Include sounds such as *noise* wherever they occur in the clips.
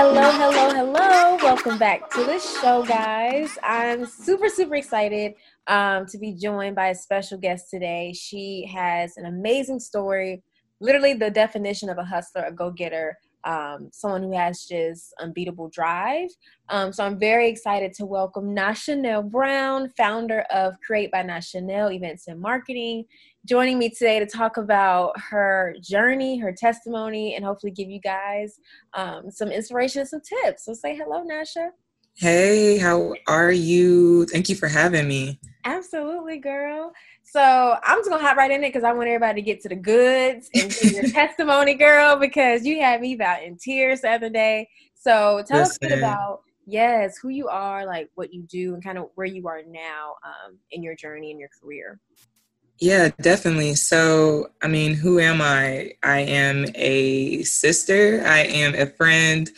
Hello, hello, hello. Welcome back to the show, guys. I'm super, super excited um, to be joined by a special guest today. She has an amazing story, literally the definition of a hustler, a go getter, um, someone who has just unbeatable drive. Um, so I'm very excited to welcome Nachanelle Brown, founder of Create by Nachanelle Events and Marketing, joining me today to talk about her journey, her testimony, and hopefully give you guys um, some inspiration and some tips. So say hello, Nasha. Hey, how are you? Thank you for having me. Absolutely, girl. So I'm just gonna hop right in it because I want everybody to get to the goods and your *laughs* testimony, girl, because you had me about in tears the other day. So tell Listen. us a bit about yes, who you are, like what you do, and kind of where you are now um, in your journey in your career. Yeah, definitely. So, I mean, who am I? I am a sister. I am a friend.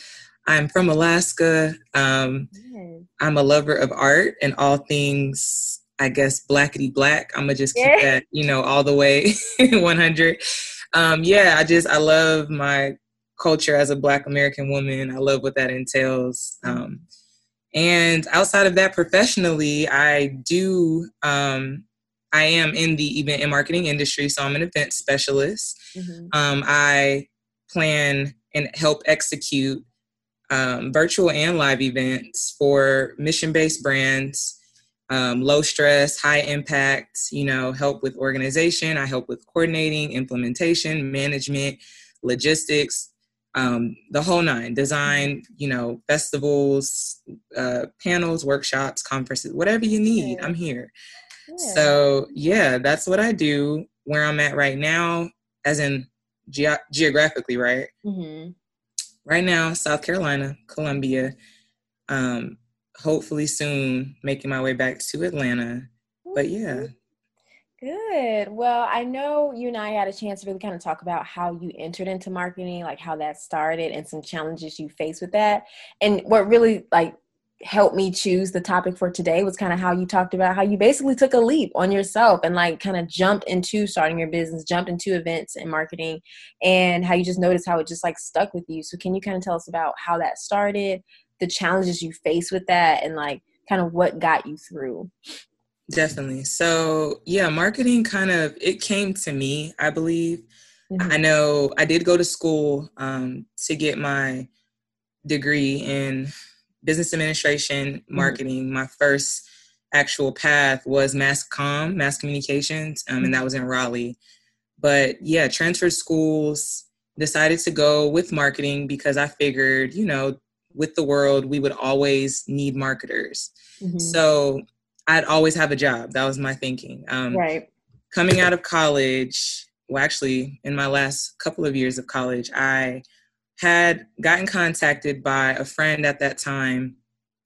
I'm from Alaska. Um, yes. I'm a lover of art and all things I guess blackety black. I'm gonna just keep yeah. that, you know, all the way *laughs* 100. Um, yeah, I just I love my culture as a Black American woman. I love what that entails. Um, and outside of that, professionally, I do. Um, I am in the event and marketing industry, so I'm an event specialist. Mm-hmm. Um, I plan and help execute um, virtual and live events for mission-based brands um, low stress, high impact, you know, help with organization. I help with coordinating, implementation, management, logistics, um, the whole nine design, you know, festivals, uh, panels, workshops, conferences, whatever you need. I'm here. Yeah. So, yeah, that's what I do where I'm at right now, as in ge- geographically, right? Mm-hmm. Right now, South Carolina, Columbia. Um, hopefully soon making my way back to Atlanta. But yeah. Good. Well, I know you and I had a chance to really kind of talk about how you entered into marketing, like how that started and some challenges you faced with that. And what really like helped me choose the topic for today was kind of how you talked about how you basically took a leap on yourself and like kind of jumped into starting your business, jumped into events and marketing and how you just noticed how it just like stuck with you. So can you kind of tell us about how that started, the challenges you face with that and like kind of what got you through definitely so yeah marketing kind of it came to me i believe mm-hmm. i know i did go to school um, to get my degree in business administration mm-hmm. marketing mm-hmm. my first actual path was mass com mass communications um, and that was in raleigh but yeah transferred schools decided to go with marketing because i figured you know with the world, we would always need marketers. Mm-hmm. So I'd always have a job. That was my thinking. Um, right. Coming out of college, well, actually, in my last couple of years of college, I had gotten contacted by a friend at that time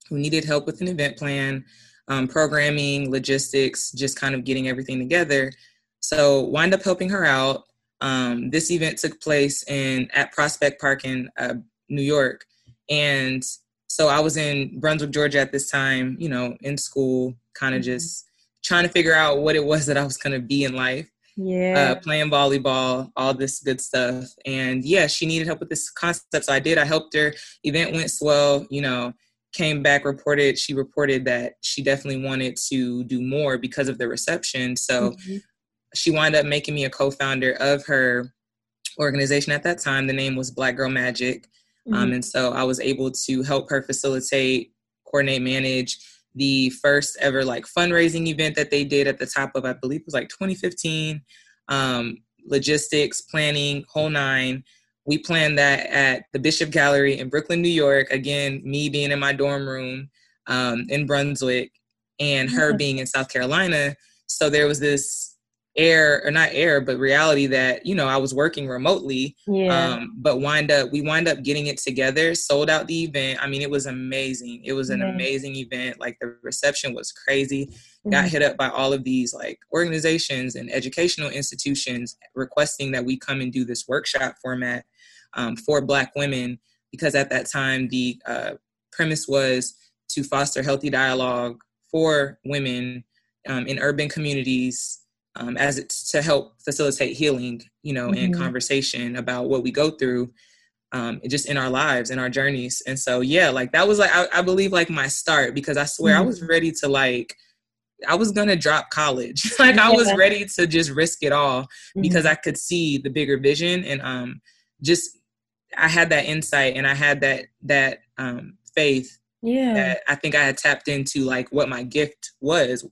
who needed help with an event plan, um, programming, logistics, just kind of getting everything together. So wind up helping her out. Um, this event took place in at Prospect Park in uh, New York, and so I was in Brunswick, Georgia at this time, you know, in school, kind of mm-hmm. just trying to figure out what it was that I was going to be in life. Yeah. Uh, playing volleyball, all this good stuff. And yeah, she needed help with this concept. So I did. I helped her. Event went swell, you know, came back, reported, she reported that she definitely wanted to do more because of the reception. So mm-hmm. she wound up making me a co founder of her organization at that time. The name was Black Girl Magic. Um, mm-hmm. Um, and so I was able to help her facilitate, coordinate, manage the first ever like fundraising event that they did at the top of, I believe it was like 2015. Um, logistics, planning, whole nine. We planned that at the Bishop Gallery in Brooklyn, New York. Again, me being in my dorm room um, in Brunswick and her mm-hmm. being in South Carolina. So there was this air or not air but reality that you know i was working remotely yeah. um but wind up we wind up getting it together sold out the event i mean it was amazing it was an yeah. amazing event like the reception was crazy mm-hmm. got hit up by all of these like organizations and educational institutions requesting that we come and do this workshop format um, for black women because at that time the uh, premise was to foster healthy dialogue for women um, in urban communities um, as it's to help facilitate healing, you know, mm-hmm. and conversation about what we go through. um, just in our lives and our journeys. And so, yeah, like that was like, I, I believe like my start because I swear mm-hmm. I was ready to like, I was gonna drop college. *laughs* like I was ready to just risk it all mm-hmm. because I could see the bigger vision and um just I had that insight and I had that that um faith yeah that I think I had tapped into like what my gift was,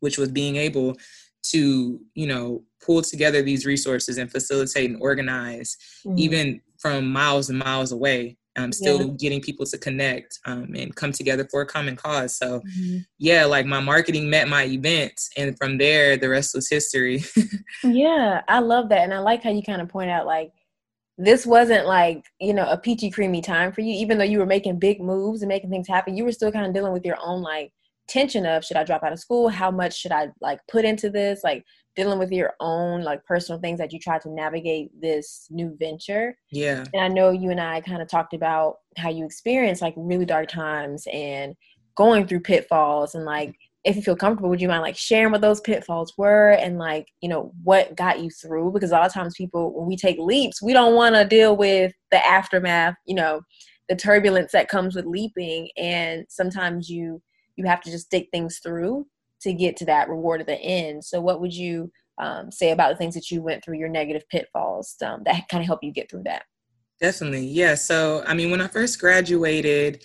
which was being able to, you know, pull together these resources and facilitate and organize mm-hmm. even from miles and miles away um, still yeah. getting people to connect um, and come together for a common cause. So, mm-hmm. yeah, like my marketing met my events, and from there, the rest was history. *laughs* yeah, I love that, and I like how you kind of point out like this wasn't like you know a peachy creamy time for you, even though you were making big moves and making things happen. You were still kind of dealing with your own like tension of should I drop out of school? How much should I like put into this? Like dealing with your own like personal things that you try to navigate this new venture. Yeah. And I know you and I kind of talked about how you experienced like really dark times and going through pitfalls and like if you feel comfortable, would you mind like sharing what those pitfalls were and like, you know, what got you through? Because a lot of times people when we take leaps, we don't want to deal with the aftermath, you know, the turbulence that comes with leaping and sometimes you you have to just stick things through to get to that reward at the end. So, what would you um, say about the things that you went through, your negative pitfalls um, that kind of help you get through that? Definitely. Yeah. So, I mean, when I first graduated,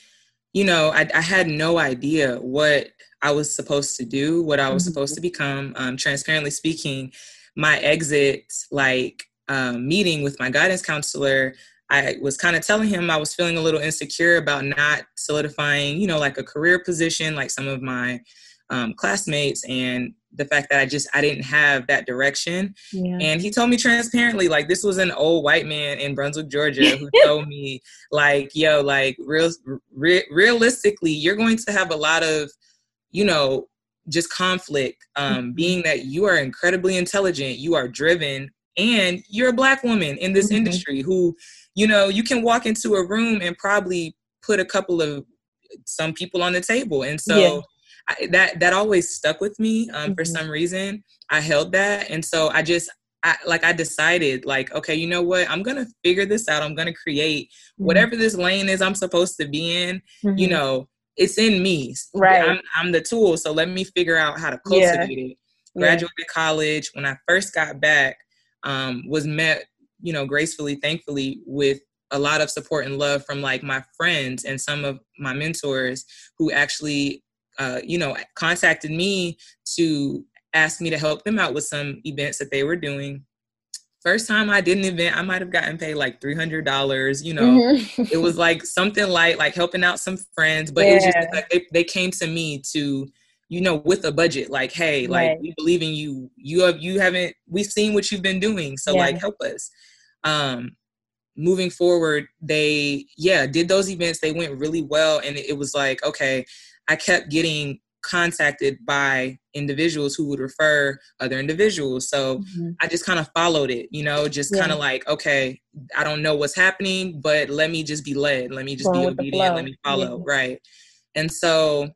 you know, I, I had no idea what I was supposed to do, what I was mm-hmm. supposed to become. Um, transparently speaking, my exit, like, um, meeting with my guidance counselor, I was kind of telling him I was feeling a little insecure about not solidifying, you know, like a career position like some of my um, classmates and the fact that I just I didn't have that direction. Yeah. And he told me transparently, like this was an old white man in Brunswick, Georgia, *laughs* who told me, like, yo, like real re- realistically, you're going to have a lot of, you know, just conflict. Um, mm-hmm. Being that you are incredibly intelligent, you are driven, and you're a black woman in this mm-hmm. industry who you know, you can walk into a room and probably put a couple of some people on the table. And so yeah. I, that that always stuck with me um, mm-hmm. for some reason. I held that, and so I just I, like I decided, like, okay, you know what? I'm gonna figure this out. I'm gonna create mm-hmm. whatever this lane is I'm supposed to be in. Mm-hmm. You know, it's in me. Right. I'm, I'm, the tool. So let me figure out how to cultivate yeah. it. Graduated yeah. college. When I first got back, um, was met you know, gracefully, thankfully, with a lot of support and love from like my friends and some of my mentors who actually, uh, you know, contacted me to ask me to help them out with some events that they were doing. First time I did an event, I might have gotten paid like three hundred dollars. You know, mm-hmm. it was like something light, like helping out some friends. But yeah. it was just like they, they came to me to you know with a budget like hey like right. we believe in you you have you haven't we've seen what you've been doing so yeah. like help us um moving forward they yeah did those events they went really well and it, was like okay i kept getting contacted by individuals who would refer other individuals so mm-hmm. i just kind of followed it you know just yeah. kind of like okay i don't know what's happening but let me just be led let me just be obedient let me follow yeah. right and so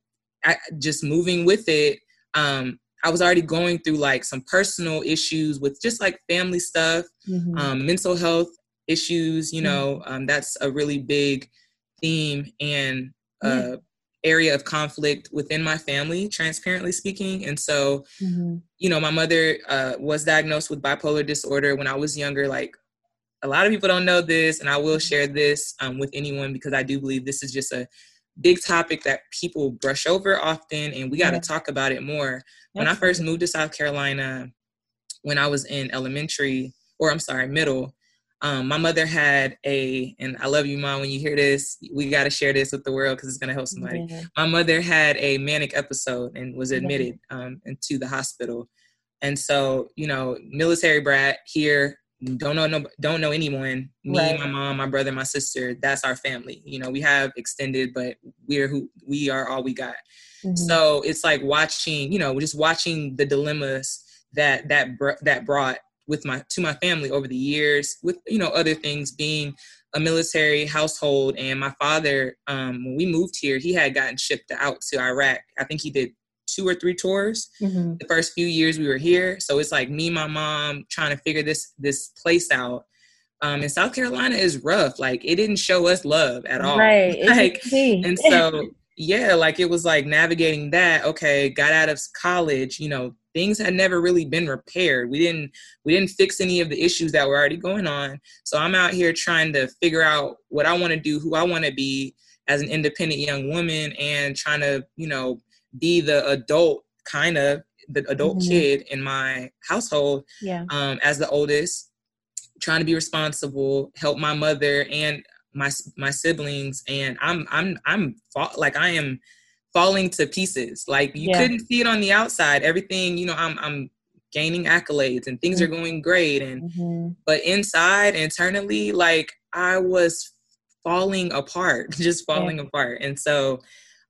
I, just moving with it um I was already going through like some personal issues with just like family stuff, mm-hmm. um, mental health issues. You mm-hmm. know, um, that's a really big theme and uh, area of conflict within my family, transparently speaking. And so, mm-hmm. you know, my mother uh, was diagnosed with bipolar disorder when I was younger. Like a lot of people don't know this, and I will mm-hmm. share this um, with anyone because I do believe this is just a big topic that people brush over often and we got to yeah. talk about it more. When i first moved to south carolina when i was in elementary or i'm sorry middle um, my mother had a and i love you mom when you hear this we got to share this with the world because it's going to help somebody. Yeah. my mother had a manic episode and was admitted um, into the hospital. And so you know military brat here don't know no, don't know anyone me right. my mom my brother my sister that's our family you know we have extended but we're who we are all we got mm-hmm. so it's like watching you know just watching the dilemmas that that that brought with my to my family over the years with you know other things being a military household and my father um, when we moved here he had gotten shipped out to iraq i think he did two or three tours mm-hmm. the first few years we were here so it's like me my mom trying to figure this this place out um, in South Carolina is rough. Like it didn't show us love at all. Right. *laughs* Like, and so yeah, like it was like navigating that. Okay, got out of college. You know, things had never really been repaired. We didn't we didn't fix any of the issues that were already going on. So I'm out here trying to figure out what I want to do, who I want to be as an independent young woman, and trying to you know be the adult kind of the adult mm-hmm. kid in my household. Yeah. Um, as the oldest trying to be responsible, help my mother and my my siblings, and I'm I'm I'm like I am falling to pieces. Like you yeah. couldn't see it on the outside. Everything, you know, I'm I'm gaining accolades and things mm-hmm. are going great, and mm-hmm. but inside, internally, like I was falling apart, *laughs* just falling yeah. apart, and so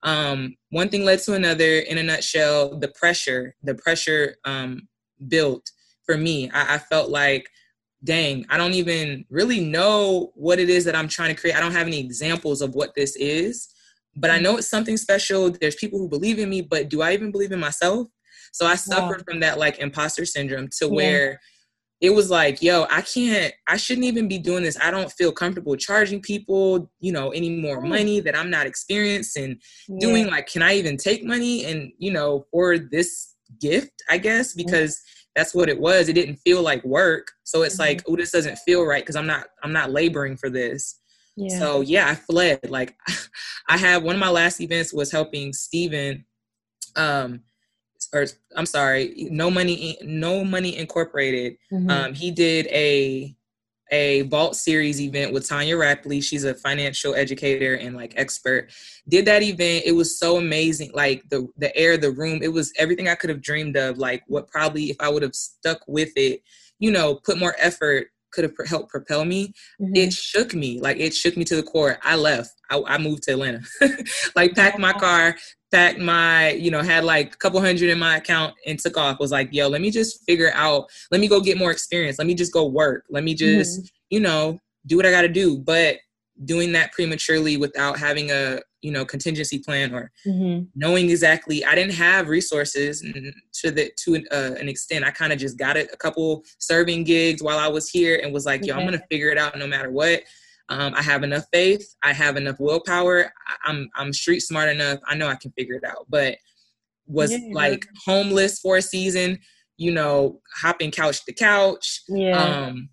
um, one thing led to another in a nutshell the pressure the pressure um, built for me I, I, felt like dang, I don't even really know what it is that I'm trying to create. I don't have any examples of what this is, but I know it's something special. There's people who believe in me, but do I even believe in myself? So I suffered from that like imposter syndrome to where yeah. It was like, yo, I can't, I shouldn't even be doing this. I don't feel comfortable charging people, you know, any more money that I'm not experienced and yeah. doing. Like, can I even take money and, you know, for this gift, I guess, because that's what it was. It didn't feel like work. So it's mm-hmm. like, oh, this doesn't feel right because I'm not I'm not laboring for this. Yeah. So yeah, I fled. Like *laughs* I had one of my last events was helping Steven um or I'm sorry, no money no money incorporated. Mm-hmm. Um he did a a vault series event with Tonya Rapley. She's a financial educator and like expert. Did that event. It was so amazing. Like the the air, the room, it was everything I could have dreamed of. Like what probably if I would have stuck with it, you know, put more effort, could have helped propel me. Mm-hmm. It shook me. Like it shook me to the core. I left. I, I moved to Atlanta. *laughs* like packed my car, packed my, you know, had like a couple hundred in my account and took off. Was like, yo, let me just figure out, let me go get more experience. Let me just go work. Let me just, mm-hmm. you know, do what I gotta do. But doing that prematurely without having a, you know, contingency plan or mm-hmm. knowing exactly, I didn't have resources to the to an, uh, an extent. I kind of just got it a couple serving gigs while I was here and was like, yo, I'm gonna figure it out no matter what. Um, I have enough faith. I have enough willpower. I, am I'm street smart enough. I know I can figure it out. But was yeah. like homeless for a season. You know, hopping couch to couch. Yeah. Um,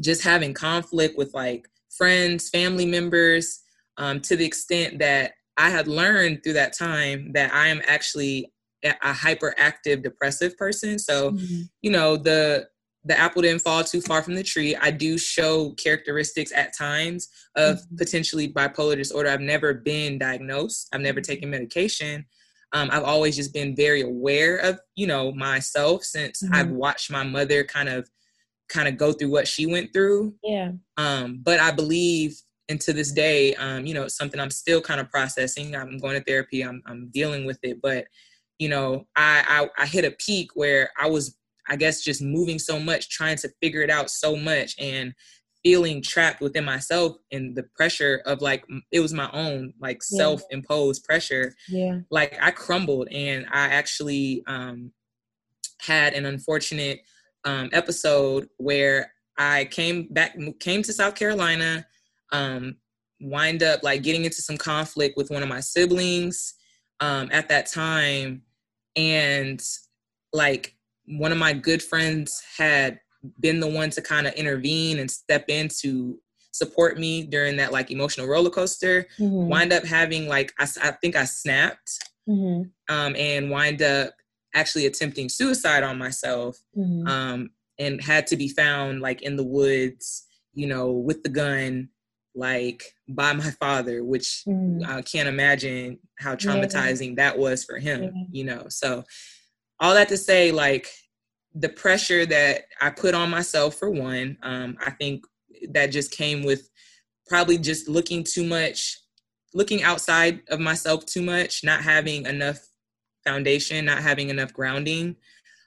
just having conflict with like friends, family members, um, to the extent that I had learned through that time that I am actually a hyperactive depressive person. So, mm-hmm. you know, the the apple didn't fall too far from the tree. I do show characteristics at times of mm-hmm. potentially bipolar disorder. I've never been diagnosed. I've never mm-hmm. taken medication. Um, I've always just been very aware of, you know, myself since mm-hmm. I've watched my mother kind of, kind of go through what she went through. Yeah. Um, but I believe, and to this day, um, you know, it's something I'm still kind of processing. I'm going to therapy. I'm, I'm dealing with it, but you know, I, I I hit a peak where I was I guess just moving so much, trying to figure it out so much and feeling trapped within myself and the pressure of like it was my own like yeah. self-imposed pressure. Yeah. Like I crumbled and I actually um had an unfortunate um episode where I came back came to South Carolina um wind up like getting into some conflict with one of my siblings um at that time and like one of my good friends had been the one to kind of intervene and step in to support me during that like emotional roller coaster mm-hmm. wind up having like i, I think i snapped mm-hmm. um, and wind up actually attempting suicide on myself mm-hmm. um, and had to be found like in the woods you know with the gun like by my father which mm-hmm. i can't imagine how traumatizing yeah. that was for him yeah. you know so all that to say, like the pressure that I put on myself for one, um, I think that just came with probably just looking too much, looking outside of myself too much, not having enough foundation, not having enough grounding,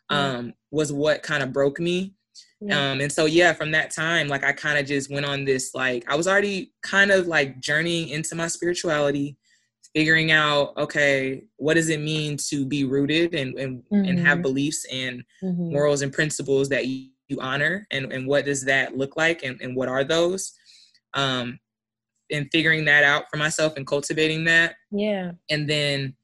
um, was what kind of broke me. Um, and so yeah, from that time, like I kind of just went on this like I was already kind of like journeying into my spirituality, figuring out okay what does it mean to be rooted and and, mm-hmm. and have mm-hmm. beliefs and mm-hmm. morals and principles that you, you honor and, and what does that look like and, and what are those um and figuring that out for myself and cultivating that yeah and then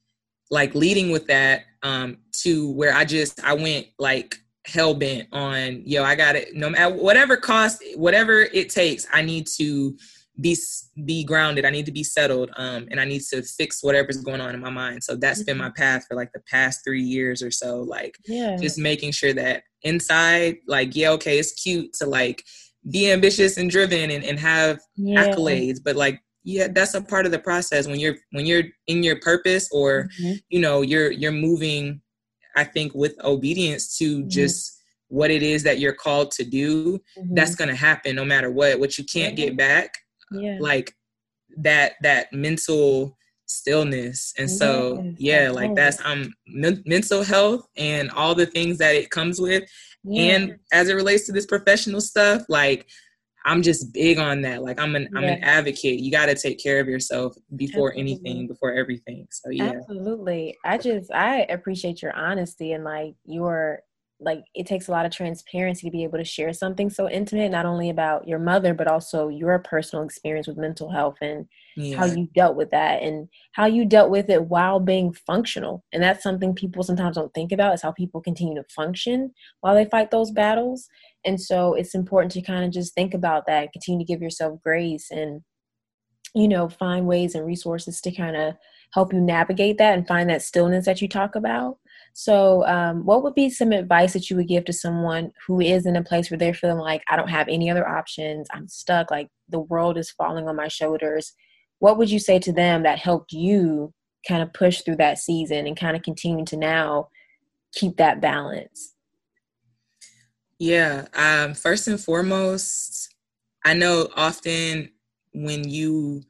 like leading with that um to where i just i went like hell bent on yo i got it no matter whatever cost whatever it takes i need to be be grounded i need to be settled um and i need to fix whatever's going on in my mind so that's mm-hmm. been my mm-hmm. path for like the past three years or so like yeah. just making sure that inside like yeah okay it's cute to like be ambitious and driven and, and have yeah. accolades but like yeah that's a part of the process when you're when you're in your purpose or mm-hmm. you know you're you're moving i think with obedience to mm-hmm. just what it is that you're called to do mm-hmm. that's going to happen no matter what what you can't get back yeah. like that that mental stillness and so yeah, like that's um mental health and all the things that it comes with and as it relates to this professional stuff like i'm just big on that. Like i'm an yeah. i'm an advocate. You got to take care of yourself before absolutely. anything before everything. So yeah. Absolutely. I just i appreciate your honesty and like your like it takes a lot of transparency to be able to share something so intimate not only about your mother but also your personal experience with mental health and yeah. how you dealt with that and how you dealt with it while being functional. And that's something people sometimes don't think about is how people continue to function while they fight those battles and so it's important to kind of just think about that continue to give yourself grace and you know find ways and resources to kind of help you navigate that and find that stillness that you talk about so, um, what would be some advice that you would give to someone who is in a place where they're feeling like, I don't have any other options, I'm stuck, like the world is falling on my shoulders? What would you say to them that helped you kind of push through that season and kind of continue to now keep that balance? Yeah, um, first and foremost, I know often when you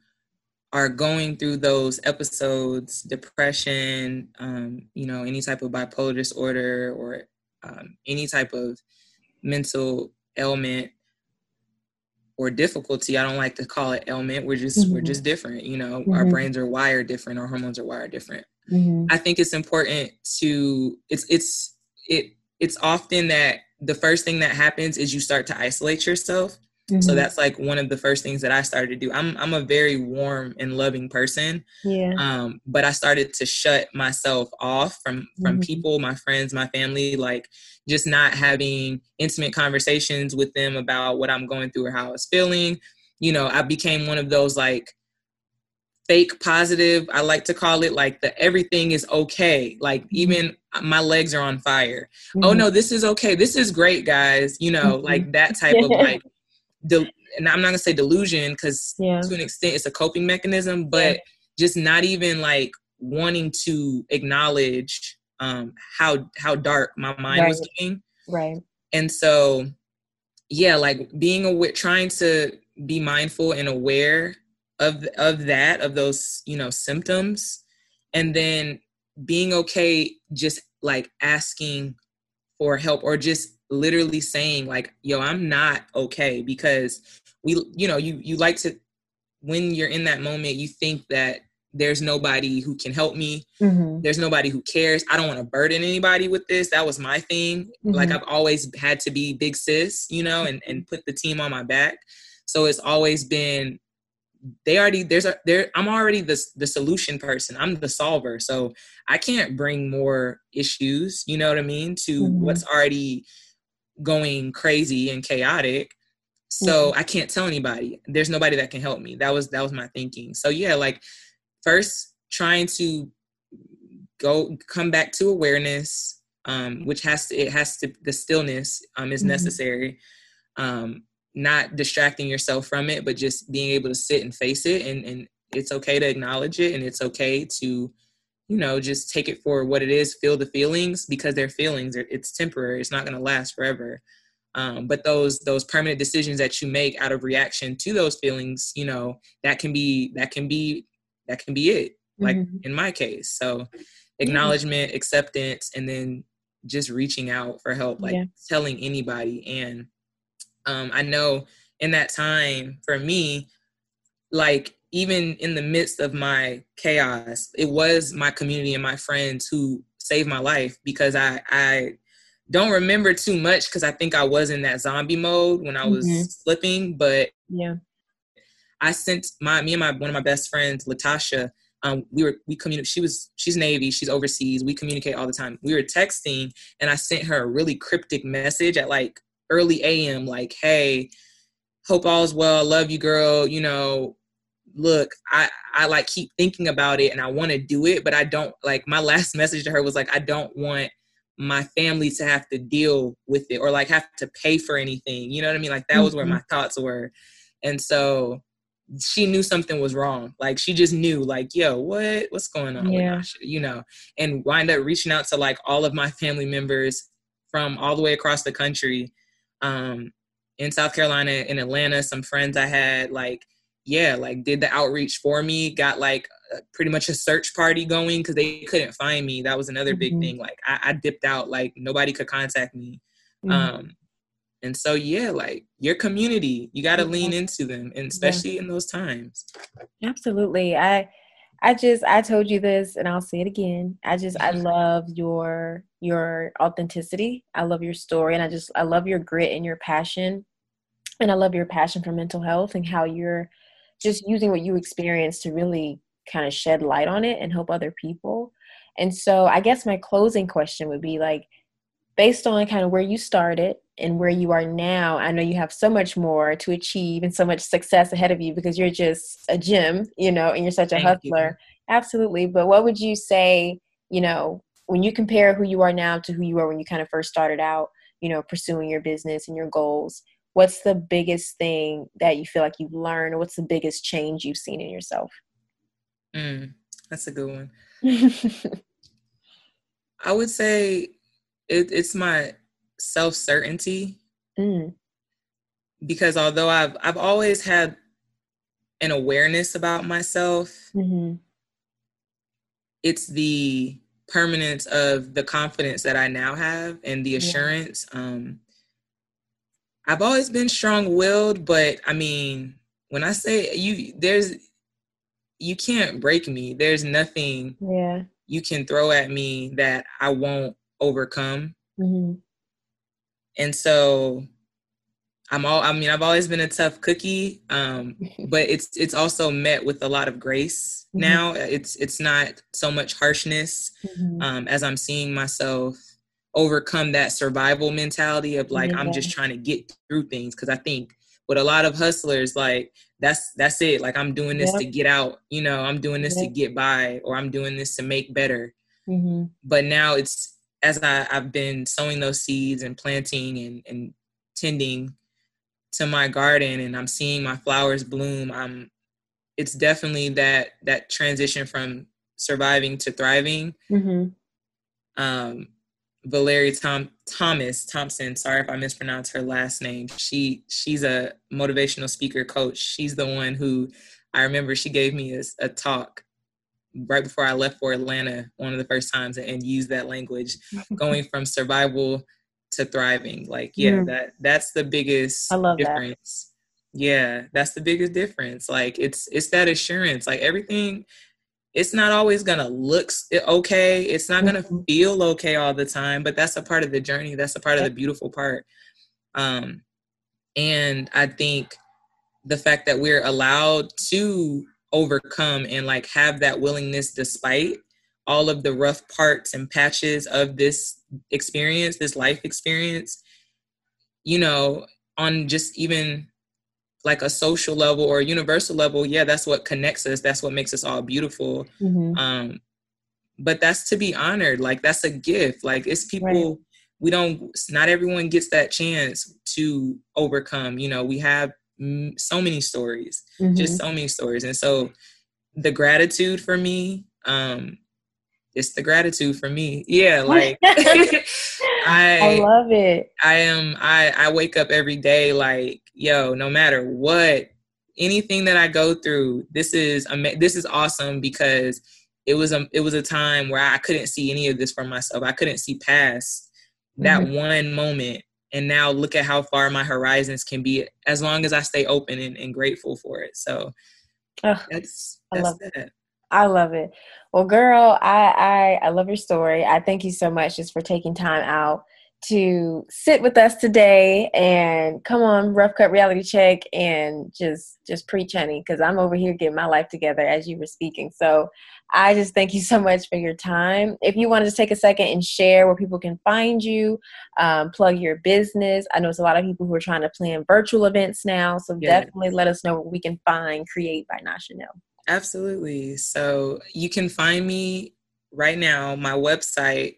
are going through those episodes, depression, um, you know, any type of bipolar disorder or um, any type of mental ailment or difficulty, I don't like to call it ailment. We're just mm-hmm. we're just different, you know. Mm-hmm. Our brains are wired different, our hormones are wired different. Mm-hmm. I think it's important to it's it's it it's often that the first thing that happens is you start to isolate yourself Mm-hmm. So that's like one of the first things that I started to do. I'm I'm a very warm and loving person. Yeah. Um, but I started to shut myself off from from mm-hmm. people, my friends, my family, like just not having intimate conversations with them about what I'm going through or how I was feeling. You know, I became one of those like fake positive. I like to call it like the everything is okay. Like mm-hmm. even my legs are on fire. Oh, mm-hmm. Oh no, this is okay. This is great, guys. You know, like mm-hmm. that *laughs* type of like de- and I'm not gonna say delusion because yeah. to an extent it's a coping mechanism, but yeah. just not even like wanting to acknowledge um, how how dark my mind right. was getting. Right. And so, yeah, like being aware, trying to be mindful and aware of of that, of those you know symptoms, and then being okay, just like asking for help or just literally saying like yo i'm not okay because we you know you you like to when you're in that moment you think that there's nobody who can help me. Mm-hmm. there's nobody who cares. I don't want to burden anybody with this. That was my thing. Mm-hmm. like i've always had to be big sis you know and, and put the team on my back. So it's always been they already there's a there i'm already the the solution person. I'm the solver. So i can't bring more issues you know what i mean to mm-hmm. what's already going crazy and chaotic. So mm-hmm. i can't tell anybody. There's nobody that can help me. That was that was my thinking. So yeah like first trying to go come back to awareness um which has to it has to the stillness um is mm-hmm. necessary. Um not distracting yourself from it but just being able to sit and face it and and it's okay to acknowledge it and it's okay to you know just take it for what it is feel the feelings because they're feelings it's temporary it's not going to last forever um, but those those permanent decisions that you make out of reaction to those feelings you know that can be that can be that can be it like mm-hmm. in my case so acknowledgement acceptance and then just reaching out for help like yeah. telling anybody and um, i know in that time for me like even in the midst of my chaos, it was my community and my friends who saved my life because I I don't remember too much because I think I was in that zombie mode when I was mm-hmm. slipping. But yeah, I sent my me and my one of my best friends, Latasha. Um, we were we communicate. She was she's Navy. She's overseas. We communicate all the time. We were texting, and I sent her a really cryptic message at like early AM, like, "Hey, hope all's well. Love you, girl. You know, look, I I like keep thinking about it, and I want to do it, but I don't like." My *laughs* last message to her was like, "I don't want." my family to have to deal with it or like have to pay for anything you know what i mean like that was where mm-hmm. my thoughts were and so she knew something was wrong. Like she just knew, like, yo, what, what's going on? Yeah. You know, and wind up reaching out to like all of my family members from all the way across the country. Um, in South Carolina, in Atlanta, some friends I had, like, yeah, like did the outreach for me, got like pretty much a search party going because they couldn't find me. That was another mm-hmm. big thing. Like I, I, dipped out, like nobody could contact me. Mm-hmm. Um, and so, yeah, like your community, you got to lean into them, and especially yeah. in those times. Absolutely. I, I just, I told you this, and I'll say it again. I just, I *laughs* love your your authenticity. I love your story, and I just, I love your grit and your passion, and I love your passion for mental health and how you're just using what you experienced to really kind of shed light on it and help other people. And so, I guess my closing question would be like, based on kind of where you started and where you are now, I know you have so much more to achieve and so much success ahead of you because you're just a gym, you know, and you're such a Thank hustler. You. Absolutely. But what would you say, you know, when you compare who you are now to who you were when you kind of first started out, you know, pursuing your business and your goals? What's the biggest thing that you feel like you've learned, or what's the biggest change you've seen in yourself? Mm, that's a good one. *laughs* I would say it, it's my self certainty. Mm. Because although I've I've always had an awareness about myself, mm-hmm. it's the permanence of the confidence that I now have and the assurance. Yeah. Um, I've always been strong willed, but I mean, when I say you, there's you can't break me. There's nothing yeah. you can throw at me that I won't overcome. Mm-hmm. And so I'm all I mean, I've always been a tough cookie. Um, *laughs* but it's it's also met with a lot of grace mm-hmm. now. It's it's not so much harshness mm-hmm. um, as I'm seeing myself overcome that survival mentality of like yeah. I'm just trying to get through things because I think with a lot of hustlers like that's that's it like I'm doing this yep. to get out you know I'm doing this yep. to get by or I'm doing this to make better mm-hmm. but now it's as I, I've been sowing those seeds and planting and, and tending to my garden and I'm seeing my flowers bloom, I'm it's definitely that that transition from surviving to thriving. Mm-hmm. Um, Valerie Tom Thomas Thompson. Sorry if I mispronounced her last name. She she's a motivational speaker coach. She's the one who I remember she gave me a, a talk right before I left for Atlanta one of the first times and used that language, *laughs* going from survival to thriving. Like, yeah, mm. that that's the biggest I love difference. That. Yeah, that's the biggest difference. Like it's it's that assurance. Like everything it's not always gonna look okay. It's not gonna mm-hmm. feel okay all the time, but that's a part of the journey. That's a part of the beautiful part. Um, and I think the fact that we're allowed to overcome and like have that willingness despite all of the rough parts and patches of this experience, this life experience, you know, on just even like a social level or a universal level, yeah, that's what connects us. That's what makes us all beautiful. Mm-hmm. Um, but that's to be honored. Like that's a gift. Like it's people right. we don't. Not everyone gets that chance to overcome. You know, we have so many stories, mm-hmm. just so many stories. And so the gratitude for me, um, it's the gratitude for me. Yeah, *laughs* like I, *laughs* I love it. I am I I wake up every day like, yo, no matter what, anything that I go through, this is this is awesome because it was a it was a time where I couldn't see any of this for myself. I couldn't see past that mm-hmm. one moment and now look at how far my horizons can be as long as I stay open and, and grateful for it. So Ugh, that's, that's I love that. it. I love it. Well, girl, I, I I love your story. I thank you so much just for taking time out to sit with us today and come on rough cut reality check and just just preach honey because i'm over here getting my life together as you were speaking. So i just thank you so much for your time. If you want to just take a second and share where people can find you um, plug your business. I know it's a lot of people who are trying to plan virtual events now so definitely let us know what we can find create by Nachanelle. absolutely. So you can find me right now. My website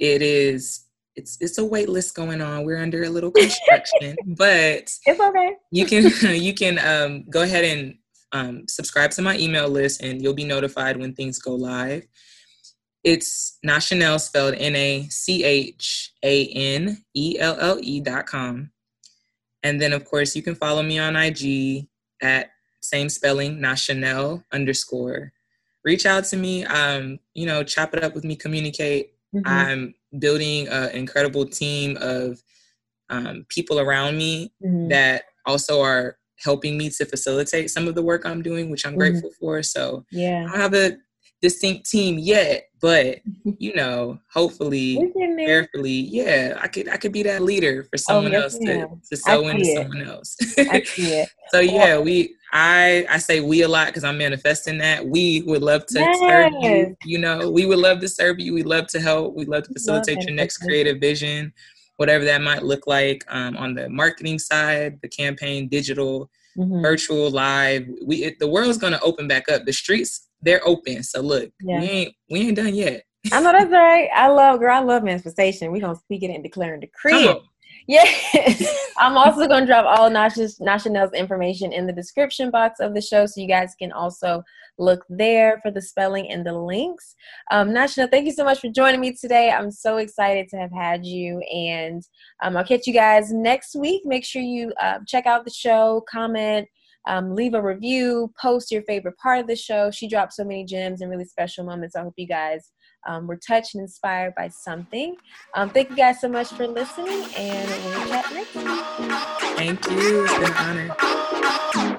it is it's it's a wait list going on. We're under a little construction, *laughs* but it's okay. you can *laughs* you can um, go ahead and um, subscribe to my email list, and you'll be notified when things go live. It's Nachanelle spelled N A C H A N E L L E dot com, and then of course you can follow me on IG at same spelling Nachanelle underscore. Reach out to me. Um, you know, chop it up with me, communicate. Mm-hmm. I'm building an incredible team of um, people around me mm-hmm. that also are helping me to facilitate some of the work I'm doing, which I'm mm-hmm. grateful for. So yeah, I have a distinct team yet, but *laughs* you know, hopefully, carefully, yeah, I could I could be that leader for oh, someone oh, yes, else to, to sew into someone else. I *laughs* see it. so yeah, we I I say we a lot because I'm manifesting that. We would love to yes. serve you. You know, we would love to serve you. We love to help. We love to facilitate love your next creative vision, whatever that might look like um, on the marketing side, the campaign, digital, mm-hmm. virtual, live. We it, the world's gonna open back up. The streets they're open. So look, yeah. we ain't we ain't done yet. I know that's right. I love girl. I love manifestation. We gonna speak it and declare and decree it. Yeah. *laughs* I'm also going to drop all Nachanelle's information in the description box of the show so you guys can also look there for the spelling and the links. Um, Nachanelle, thank you so much for joining me today. I'm so excited to have had you. And um, I'll catch you guys next week. Make sure you uh, check out the show, comment, um, leave a review, post your favorite part of the show. She dropped so many gems and really special moments. I hope you guys um, were touched and inspired by something. Um, thank you guys so much for listening, and we'll chat next. Thank you. It's been an honor.